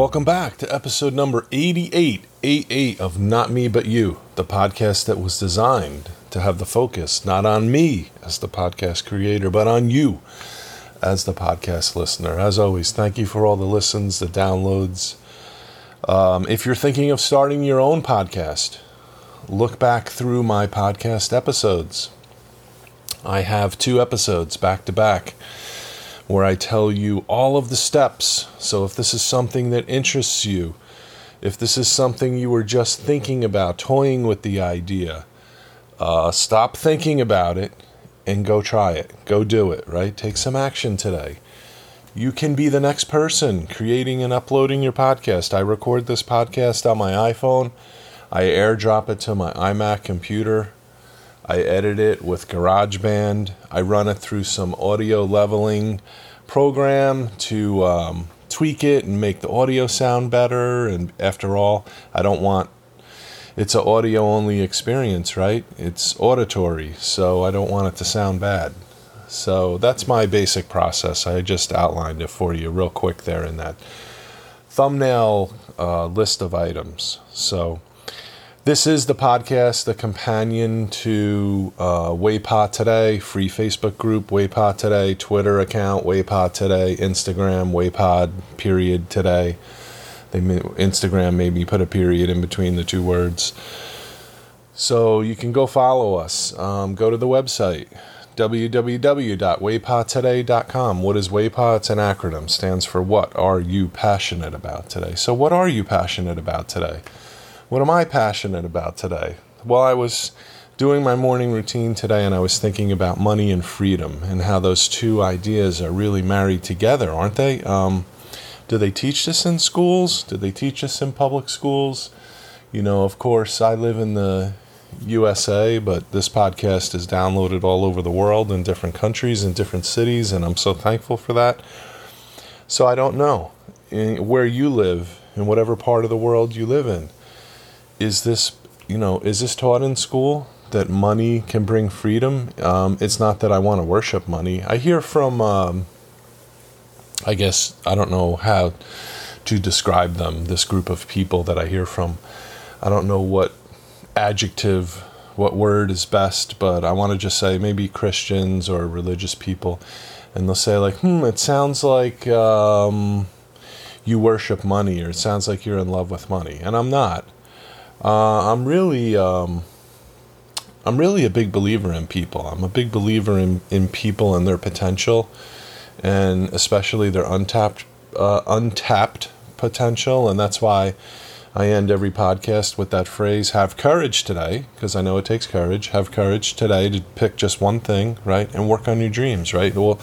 Welcome back to episode number 88, 88 of Not Me But You, the podcast that was designed to have the focus not on me as the podcast creator, but on you as the podcast listener. As always, thank you for all the listens, the downloads. Um, if you're thinking of starting your own podcast, look back through my podcast episodes. I have two episodes back to back where I tell you all of the steps. So if this is something that interests you, if this is something you were just thinking about, toying with the idea, uh, stop thinking about it and go try it. Go do it, right? Take some action today. You can be the next person creating and uploading your podcast. I record this podcast on my iPhone. I airdrop it to my iMac computer. I edit it with GarageBand. I run it through some audio leveling program to um, tweak it and make the audio sound better. And after all, I don't want it's an audio only experience, right? It's auditory, so I don't want it to sound bad. So that's my basic process. I just outlined it for you real quick there in that thumbnail uh, list of items. So this is the podcast, the companion to uh, Waypod Today, free Facebook group, Waypod Today, Twitter account, Waypod Today, Instagram, Waypod period today. They Instagram maybe put a period in between the two words. So you can go follow us. Um, go to the website www.waypodtoday.com. What is WAPA? It's an acronym. Stands for What Are You Passionate About Today? So what are you passionate about today? What am I passionate about today? Well, I was doing my morning routine today and I was thinking about money and freedom and how those two ideas are really married together, aren't they? Um, do they teach this in schools? Do they teach this in public schools? You know, of course, I live in the USA, but this podcast is downloaded all over the world in different countries and different cities, and I'm so thankful for that. So I don't know in where you live, in whatever part of the world you live in. Is this, you know, is this taught in school that money can bring freedom? Um, it's not that I want to worship money. I hear from, um, I guess, I don't know how to describe them, this group of people that I hear from. I don't know what adjective, what word is best, but I want to just say maybe Christians or religious people, and they'll say like, "Hmm, it sounds like um, you worship money, or it sounds like you're in love with money," and I'm not. Uh, I'm really, um, I'm really a big believer in people. I'm a big believer in in people and their potential, and especially their untapped, uh, untapped potential, and that's why I end every podcast with that phrase, have courage today, because I know it takes courage. Have courage today to pick just one thing, right? And work on your dreams, right? Well,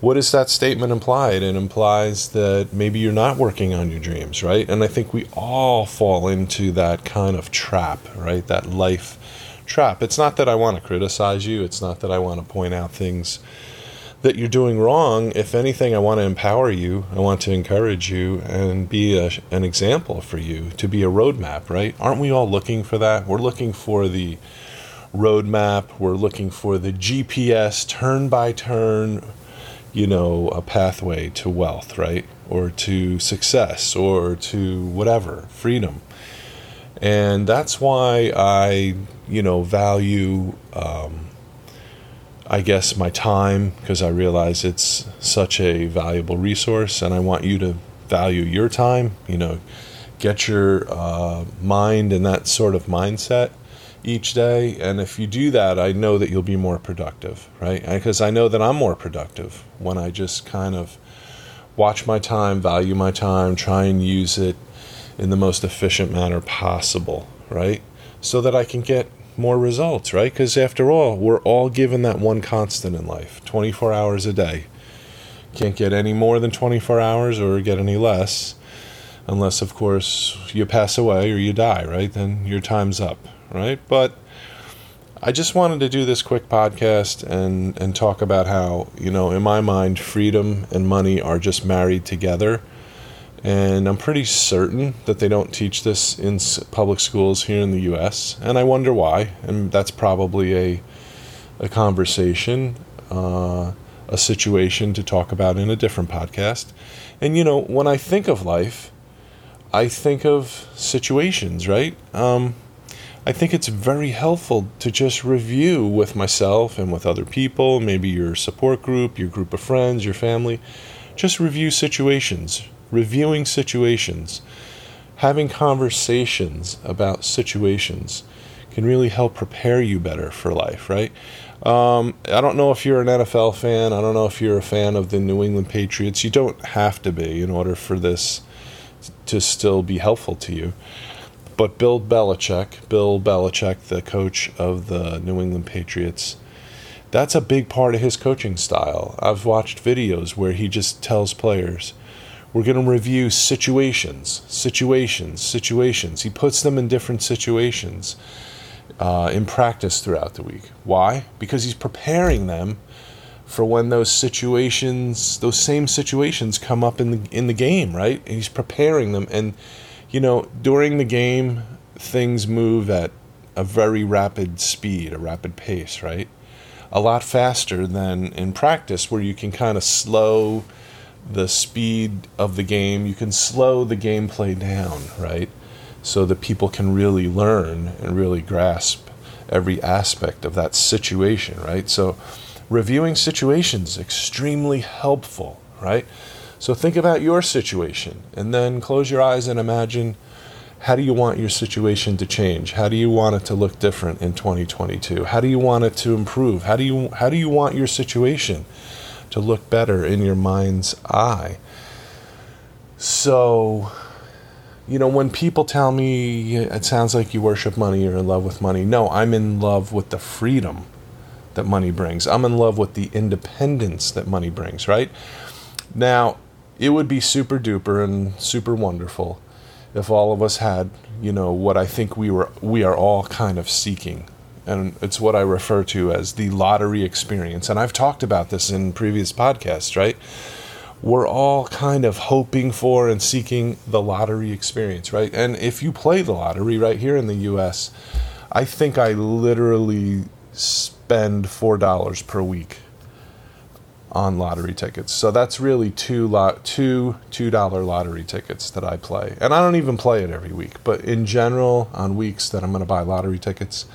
what does that statement imply? It implies that maybe you're not working on your dreams, right? And I think we all fall into that kind of trap, right? That life trap. It's not that I want to criticize you, it's not that I want to point out things that you're doing wrong. If anything, I want to empower you. I want to encourage you and be a, an example for you to be a roadmap, right? Aren't we all looking for that? We're looking for the roadmap, we're looking for the GPS turn by turn, you know, a pathway to wealth, right? Or to success or to whatever, freedom. And that's why I, you know, value. Um, I guess, my time because I realize it's such a valuable resource and I want you to value your time. You know, get your uh, mind in that sort of mindset each day. And if you do that, I know that you'll be more productive, right? Because I know that I'm more productive when I just kind of watch my time, value my time, try and use it in the most efficient manner possible, right? So that I can get more results, right? Because after all, we're all given that one constant in life 24 hours a day. Can't get any more than 24 hours or get any less, unless, of course, you pass away or you die, right? Then your time's up, right? But I just wanted to do this quick podcast and, and talk about how, you know, in my mind, freedom and money are just married together and I'm pretty certain that they don't teach this in public schools here in the U.S. And I wonder why. And that's probably a a conversation, uh, a situation to talk about in a different podcast. And you know, when I think of life, I think of situations, right? Um, I think it's very helpful to just review with myself and with other people, maybe your support group, your group of friends, your family. Just review situations, reviewing situations, having conversations about situations can really help prepare you better for life, right? Um, I don't know if you're an NFL fan. I don't know if you're a fan of the New England Patriots. You don't have to be in order for this to still be helpful to you. But Bill Belichick, Bill Belichick, the coach of the New England Patriots, that's a big part of his coaching style. I've watched videos where he just tells players, we're going to review situations, situations, situations. He puts them in different situations uh, in practice throughout the week. Why? Because he's preparing them for when those situations, those same situations come up in the in the game, right? And he's preparing them and you know, during the game, things move at a very rapid speed, a rapid pace, right? A lot faster than in practice, where you can kind of slow the speed of the game. You can slow the gameplay down, right? So that people can really learn and really grasp every aspect of that situation, right? So, reviewing situations extremely helpful, right? So think about your situation and then close your eyes and imagine how do you want your situation to change? How do you want it to look different in 2022? How do you want it to improve? How do you how do you want your situation to look better in your mind's eye? So, you know, when people tell me it sounds like you worship money, you're in love with money. No, I'm in love with the freedom that money brings. I'm in love with the independence that money brings, right? Now, it would be super duper and super wonderful if all of us had, you know, what I think we were we are all kind of seeking. And it's what I refer to as the lottery experience. And I've talked about this in previous podcasts, right? We're all kind of hoping for and seeking the lottery experience, right? And if you play the lottery right here in the US, I think I literally spend $4 per week on lottery tickets. So that's really two lot two two dollar lottery tickets that I play. And I don't even play it every week, but in general on weeks that I'm going to buy lottery tickets,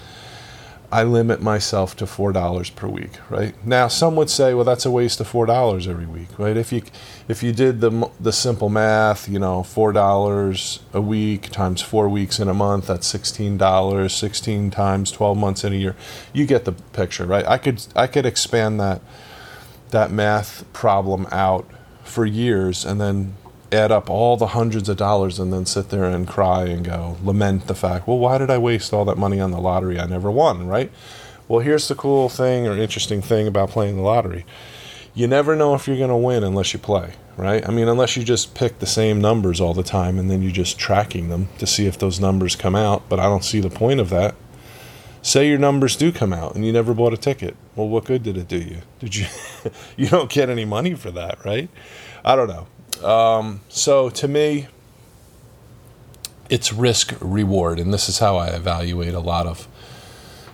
I limit myself to four dollars per week. Right now, some would say, well, that's a waste of four dollars every week. Right? If you if you did the the simple math, you know, four dollars a week times four weeks in a month, that's sixteen dollars. Sixteen times twelve months in a year, you get the picture, right? I could I could expand that that math problem out for years and then add up all the hundreds of dollars and then sit there and cry and go lament the fact well why did i waste all that money on the lottery? I never won right? Well here's the cool thing or interesting thing about playing the lottery. You never know if you're going to win unless you play right? I mean unless you just pick the same numbers all the time and then you're just tracking them to see if those numbers come out but i don't see the point of that say your numbers do come out and you never bought a ticket. Well what good did it do you? Did you you don't get any money for that right? I don't know. Um, so to me it's risk reward. And this is how i evaluate a lot of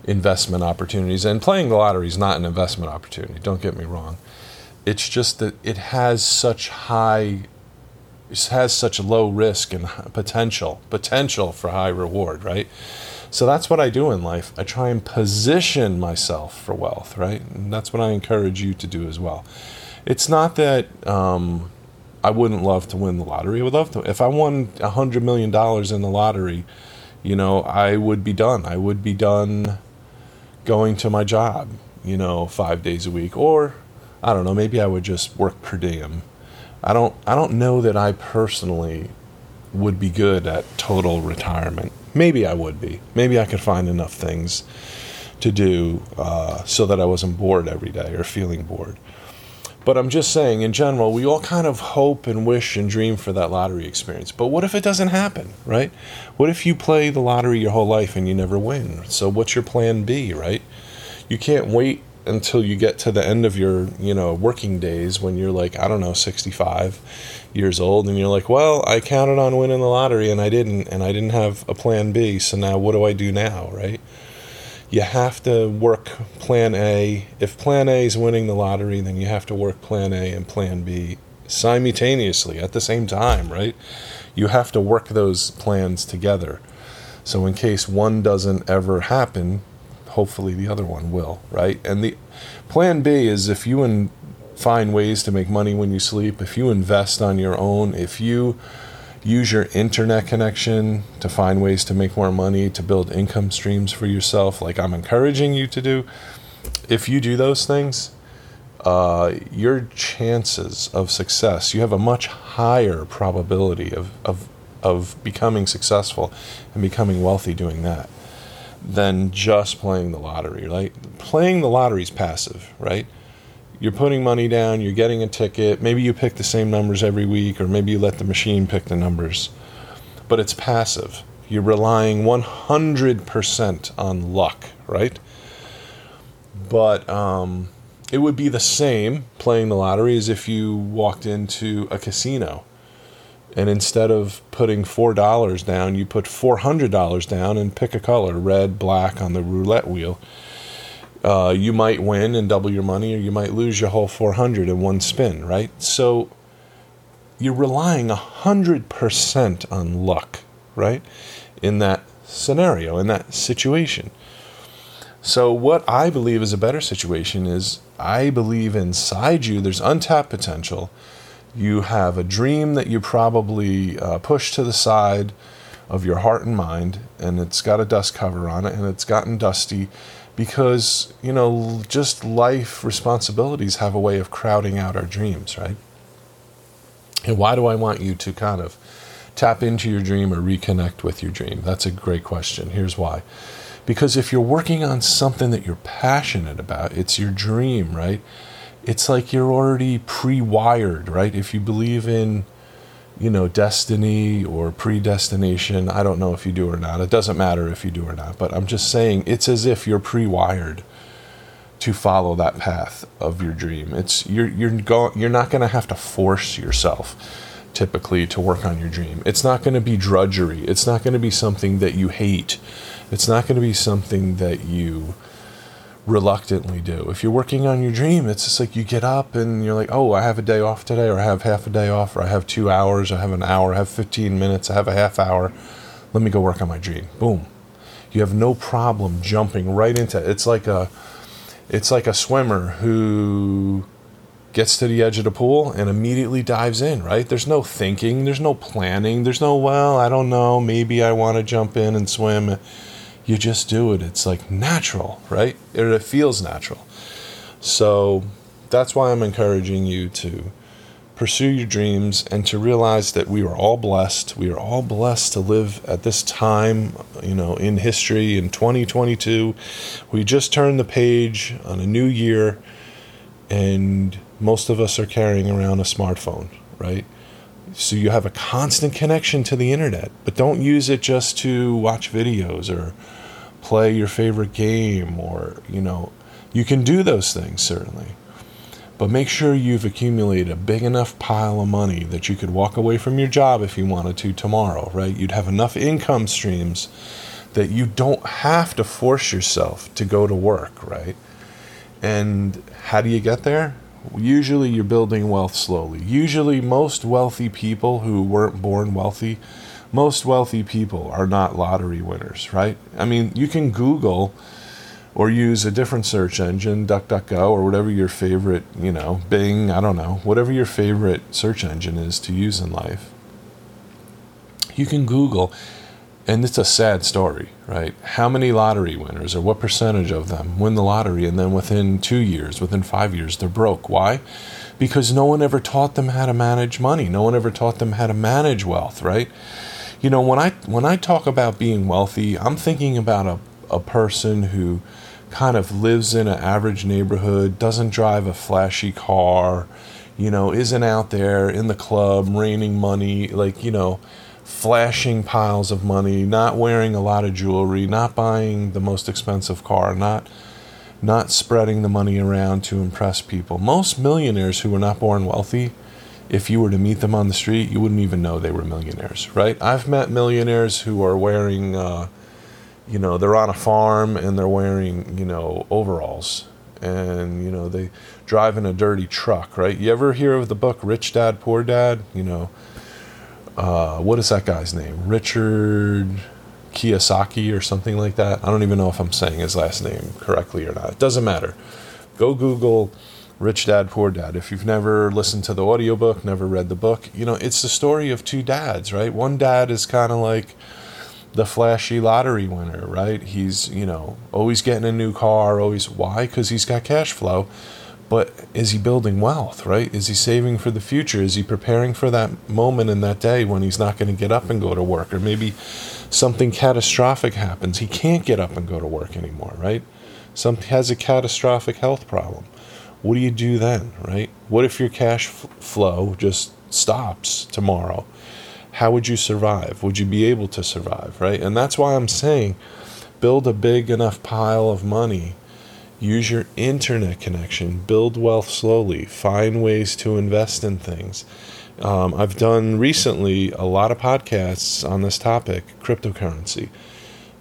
investment opportunities. And playing the lottery is not an investment opportunity. Don't get me wrong. It's just that it has such high it has such low risk and potential potential for high reward right so that's what I do in life. I try and position myself for wealth, right? And that's what I encourage you to do as well. It's not that um, I wouldn't love to win the lottery. I would love to. If I won a hundred million dollars in the lottery, you know, I would be done. I would be done going to my job, you know, five days a week, or I don't know. Maybe I would just work per diem. I don't. I don't know that I personally would be good at total retirement maybe I would be. Maybe I could find enough things to do uh, so that I wasn't bored every day or feeling bored. But I'm just saying, in general, we all kind of hope and wish and dream for that lottery experience. But what if it doesn't happen, right? What if you play the lottery your whole life and you never win? So what's your plan B, right? You can't wait until you get to the end of your, you know, working days when you're like, I don't know, 65 years old and you're like, well, I counted on winning the lottery and I didn't, and I didn't have a plan B. So now what do I do now, right? You have to work plan A. If plan A is winning the lottery, then you have to work plan A and plan B simultaneously at the same time, right? You have to work those plans together. So in case one doesn't ever happen, hopefully the other one will, right? And the plan B is if you and find ways to make money when you sleep, if you invest on your own, if you use your internet connection to find ways to make more money, to build income streams for yourself, like I'm encouraging you to do, if you do those things, uh, your chances of success, you have a much higher probability of, of, of becoming successful and becoming wealthy doing that than just playing the lottery, right? Playing the lottery is passive, right? You're putting money down, you're getting a ticket, maybe you pick the same numbers every week, or maybe you let the machine pick the numbers, but it's passive. You're relying 100% on luck, right? But, um, it would be the same playing the lottery as if you walked into a casino and instead of putting $4 down, you put $400 down and pick a color red, black on the roulette wheel. Uh, you might win and double your money, or you might lose your whole 400 in one spin, right? So you're relying 100% on luck, right? In that scenario, in that situation. So, what I believe is a better situation is I believe inside you there's untapped potential. You have a dream that you probably uh, push to the side of your heart and mind, and it's got a dust cover on it, and it's gotten dusty because, you know, just life responsibilities have a way of crowding out our dreams, right? And why do I want you to kind of tap into your dream or reconnect with your dream? That's a great question. Here's why because if you're working on something that you're passionate about, it's your dream, right? It's like you're already pre wired, right? If you believe in, you know, destiny or predestination, I don't know if you do or not. It doesn't matter if you do or not, but I'm just saying it's as if you're pre wired to follow that path of your dream. It's you're you're going you're not going to have to force yourself typically to work on your dream. It's not going to be drudgery. It's not going to be something that you hate it's not going to be something that you reluctantly do. If you're working on your dream, it's just like you get up and you're like, oh, I have a day off today, or I have half a day off, or I have two hours, I have an hour, I have 15 minutes, I have a half hour. Let me go work on my dream. Boom. You have no problem jumping right into it. It's like a it's like a swimmer who gets to the edge of the pool and immediately dives in, right? There's no thinking, there's no planning, there's no, well, I don't know, maybe I want to jump in and swim you just do it. It's like natural, right? It feels natural. So that's why I'm encouraging you to pursue your dreams and to realize that we are all blessed. We are all blessed to live at this time, you know, in history in 2022. We just turned the page on a new year and most of us are carrying around a smartphone, right? So you have a constant connection to the internet, but don't use it just to watch videos or play your favorite game or, you know, you can do those things certainly. But make sure you've accumulated a big enough pile of money that you could walk away from your job if you wanted to tomorrow, right? You'd have enough income streams that you don't have to force yourself to go to work, right? And how do you get there? Usually you're building wealth slowly. Usually, most wealthy people who weren't born wealthy most wealthy people are not lottery winners, right? I mean, you can Google or use a different search engine, DuckDuckGo, or whatever your favorite, you know, Bing, I don't know, whatever your favorite search engine is to use in life. You can Google, and it's a sad story, right? How many lottery winners, or what percentage of them win the lottery, and then within two years, within five years, they're broke? Why? Because no one ever taught them how to manage money. No one ever taught them how to manage wealth, right? you know when i when i talk about being wealthy i'm thinking about a, a person who kind of lives in an average neighborhood doesn't drive a flashy car you know isn't out there in the club raining money like you know flashing piles of money not wearing a lot of jewelry not buying the most expensive car not not spreading the money around to impress people most millionaires who were not born wealthy if you were to meet them on the street, you wouldn't even know they were millionaires, right? I've met millionaires who are wearing, uh, you know, they're on a farm and they're wearing, you know, overalls and you know they drive in a dirty truck, right? You ever hear of the book Rich Dad Poor Dad? You know, uh, what is that guy's name? Richard Kiyosaki or something like that. I don't even know if I'm saying his last name correctly or not. It doesn't matter. Go Google Rich Dad Poor Dad. If you've never listened to the audiobook, never read the book, you know, it's the story of two dads, right? One dad is kind of like the flashy lottery winner, right? He's, you know, always getting a new car, always why? Cuz he's got cash flow. But is he building wealth, right? Is he saving for the future? Is he preparing for that moment in that day when he's not going to get up and go to work or maybe something catastrophic happens. He can't get up and go to work anymore, right? Some has a catastrophic health problem. What do you do then, right? What if your cash f- flow just stops tomorrow? How would you survive? Would you be able to survive, right? And that's why I'm saying build a big enough pile of money. Use your internet connection, build wealth slowly, find ways to invest in things um, I've done recently a lot of podcasts on this topic cryptocurrency.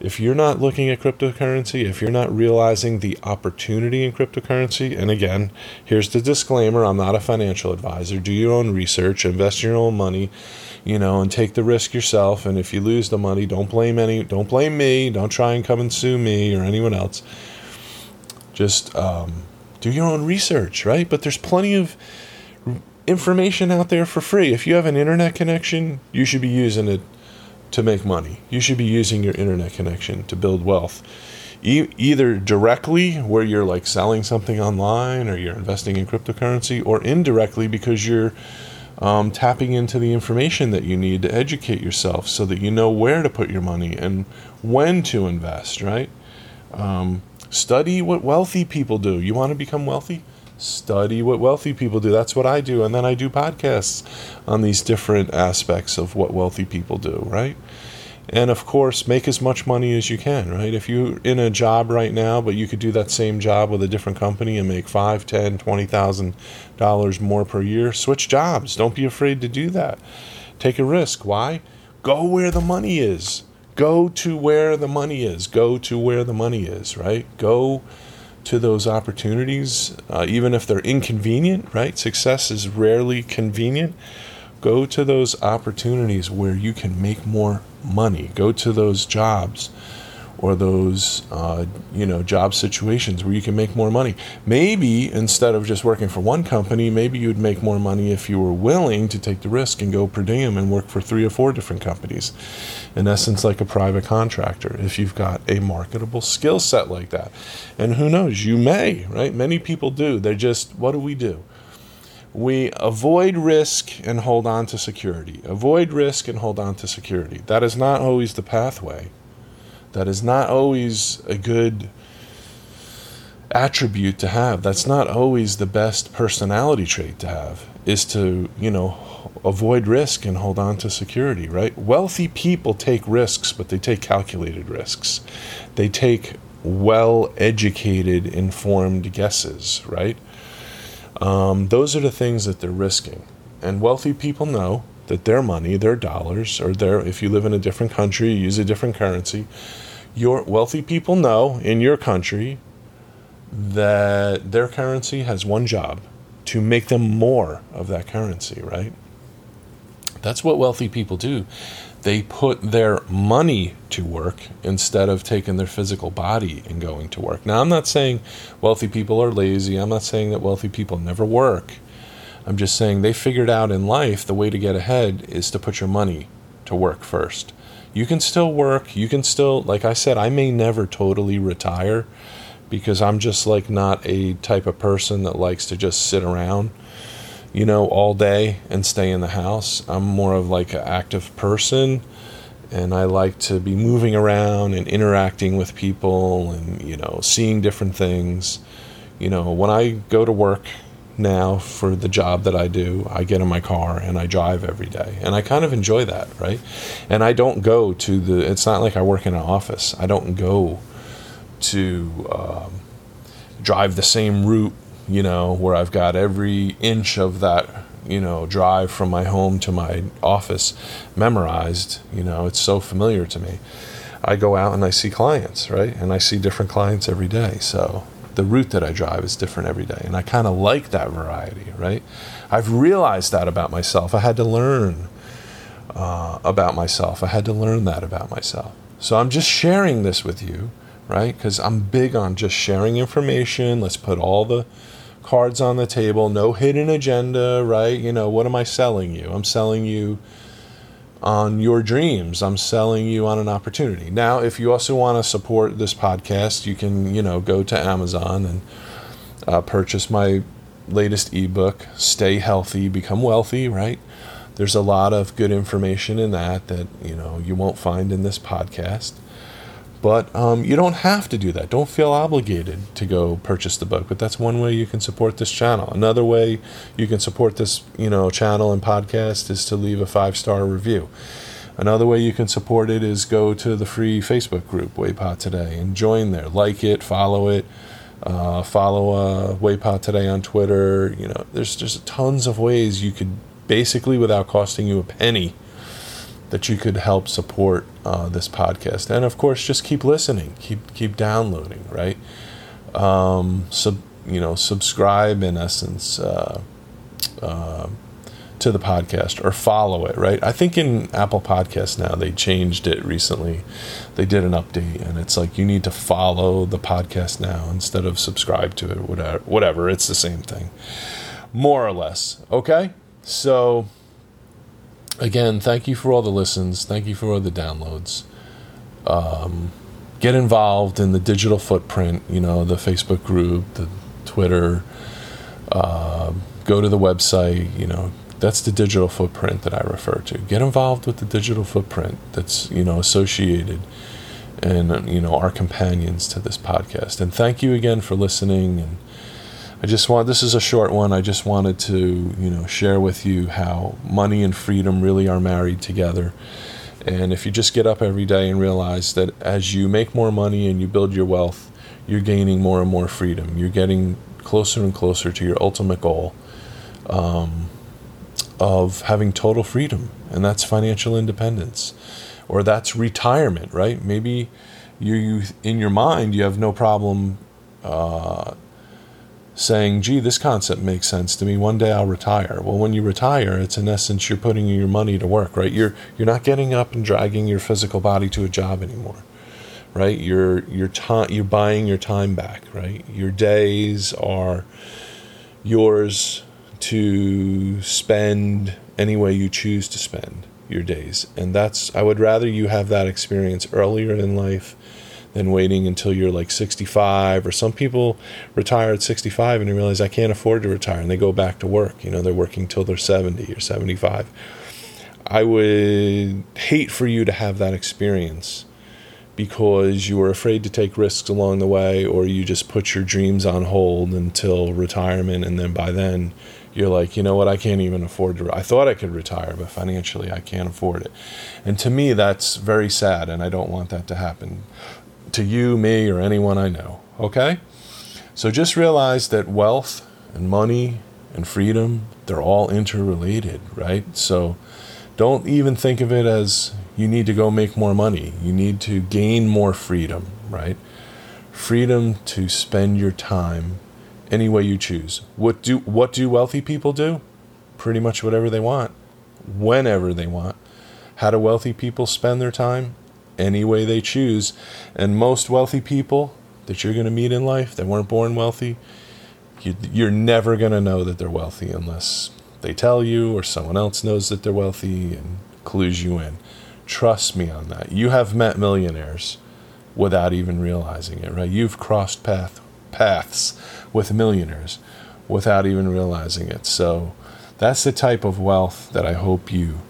If you're not looking at cryptocurrency, if you're not realizing the opportunity in cryptocurrency, and again, here's the disclaimer I'm not a financial advisor. Do your own research, invest your own money, you know, and take the risk yourself. And if you lose the money, don't blame any, don't blame me. Don't try and come and sue me or anyone else. Just um, do your own research, right? But there's plenty of information out there for free. If you have an internet connection, you should be using it to make money. You should be using your internet connection to build wealth. E- either directly, where you're like selling something online or you're investing in cryptocurrency, or indirectly because you're um, tapping into the information that you need to educate yourself so that you know where to put your money and when to invest, right? Um, study what wealthy people do. You want to become wealthy? study what wealthy people do. That's what I do. And then I do podcasts on these different aspects of what wealthy people do, right? And of course, make as much money as you can, right? If you're in a job right now, but you could do that same job with a different company and make five, ten, twenty thousand dollars more per year, switch jobs. Don't be afraid to do that. Take a risk. Why? Go where the money is. Go to where the money is. Go to where the money is, right? Go to those opportunities, uh, even if they're inconvenient, right? Success is rarely convenient. Go to those opportunities where you can make more money. Go to those jobs or those uh, you know job situations where you can make more money. Maybe instead of just working for one company, maybe you'd make more money if you were willing to take the risk and go per diem and work for three or four different companies. In essence, like a private contractor, if you've got a marketable skill set like that. And who knows, you may, right? Many people do. They're just, what do we do? we avoid risk and hold on to security. Avoid risk and hold on to security. That is not always the pathway that is not always a good attribute to have. That's not always the best personality trait to have, is to, you know, avoid risk and hold on to security, right? Wealthy people take risks, but they take calculated risks. They take well educated, informed guesses, right? Um, those are the things that they're risking. And wealthy people know that their money, their dollars, or their if you live in a different country, you use a different currency, your wealthy people know in your country that their currency has one job to make them more of that currency, right? That's what wealthy people do. They put their money to work instead of taking their physical body and going to work. Now, I'm not saying wealthy people are lazy. I'm not saying that wealthy people never work. I'm just saying they figured out in life the way to get ahead is to put your money to work first. You can still work. You can still, like I said, I may never totally retire because I'm just like not a type of person that likes to just sit around, you know, all day and stay in the house. I'm more of like an active person and I like to be moving around and interacting with people and, you know, seeing different things. You know, when I go to work, now for the job that I do. I get in my car and I drive every day. And I kind of enjoy that, right? And I don't go to the, it's not like I work in an office. I don't go to um, drive the same route, you know, where I've got every inch of that, you know, drive from my home to my office memorized. You know, it's so familiar to me. I go out and I see clients, right? And I see different clients every day. So the route that I drive is different every day. And I kind of like that variety, right? I've realized that about myself. I had to learn uh, about myself. I had to learn that about myself. So I'm just sharing this with you, right? Because I'm big on just sharing information. Let's put all the cards on the table, no hidden agenda, right? You know, what am I selling you? I'm selling you on your dreams. I'm selling you on an opportunity. Now, if you also want to support this podcast, you can, you know, go to Amazon and uh, purchase my latest ebook, Stay Healthy, Become Wealthy, right? There's a lot of good information in that that, you know, you won't find in this podcast. But um, you don't have to do that. Don't feel obligated to go purchase the book. But that's one way you can support this channel. Another way you can support this, you know, channel and podcast is to leave a five star review. Another way you can support it is go to the free Facebook group Waypot Today and join there. Like it, follow it, uh, follow uh, Waypot Today on Twitter. You know, there's just tons of ways you could basically, without costing you a penny, that you could help support uh, this podcast. And of course, just keep listening, keep keep downloading, right? Um, sub, you know, subscribe in essence uh, uh, to the podcast or follow it, right? I think in Apple Podcasts now they changed it recently. They did an update, and it's like you need to follow the podcast now instead of subscribe to it. Whatever, whatever. It's the same thing, more or less. Okay, so again, thank you for all the listens. Thank you for all the downloads. Um, get involved in the digital footprint, you know, the Facebook group, the Twitter. Uh, go to the website, you know, that's the digital footprint that I refer to. Get involved with the digital footprint that's, you know, associated and, you know, our companions to this podcast. And thank you again for listening and I just want this is a short one. I just wanted to, you know, share with you how money and freedom really are married together. And if you just get up every day and realize that as you make more money and you build your wealth, you're gaining more and more freedom. You're getting closer and closer to your ultimate goal um, of having total freedom, and that's financial independence, or that's retirement, right? Maybe you, you in your mind you have no problem. Uh, saying, gee, this concept makes sense to me. One day I'll retire. Well, when you retire, it's in essence you're putting your money to work, right? You're you're not getting up and dragging your physical body to a job anymore. Right? You're you're you're buying your time back, right? Your days are yours to spend any way you choose to spend your days. And that's I would rather you have that experience earlier in life than waiting until you're like 65 or some people retire at 65 and they realize I can't afford to retire and they go back to work. You know, they're working till they're 70 or 75. I would hate for you to have that experience because you were afraid to take risks along the way or you just put your dreams on hold until retirement and then by then you're like, you know what, I can't even afford to. Re- I thought I could retire, but financially I can't afford it. And to me, that's very sad, and I don't want that to happen to you, me, or anyone I know. Okay? So just realize that wealth and money and freedom, they're all interrelated, right? So don't even think of it as you need to go make more money. You need to gain more freedom, right? Freedom to spend your time any way you choose. What do what do wealthy people do? Pretty much whatever they want, whenever they want. How do wealthy people spend their time? Any way they choose. And most wealthy people that you're going to meet in life that weren't born wealthy, you, are never going to know that they're wealthy unless they tell you or someone else knows that they're wealthy and clues you in. Trust me on that. You have met millionaires without even realizing it, right? You've crossed path, paths with millionaires without even realizing it. So that's the type of wealth that I hope you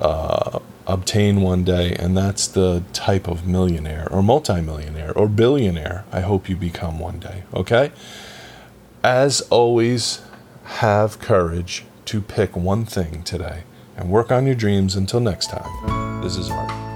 uh, obtain one day, and that's the type of millionaire or multimillionaire or billionaire I hope you become one day. Okay? As always, have courage to pick one thing today and work on your dreams until next time. This is Art.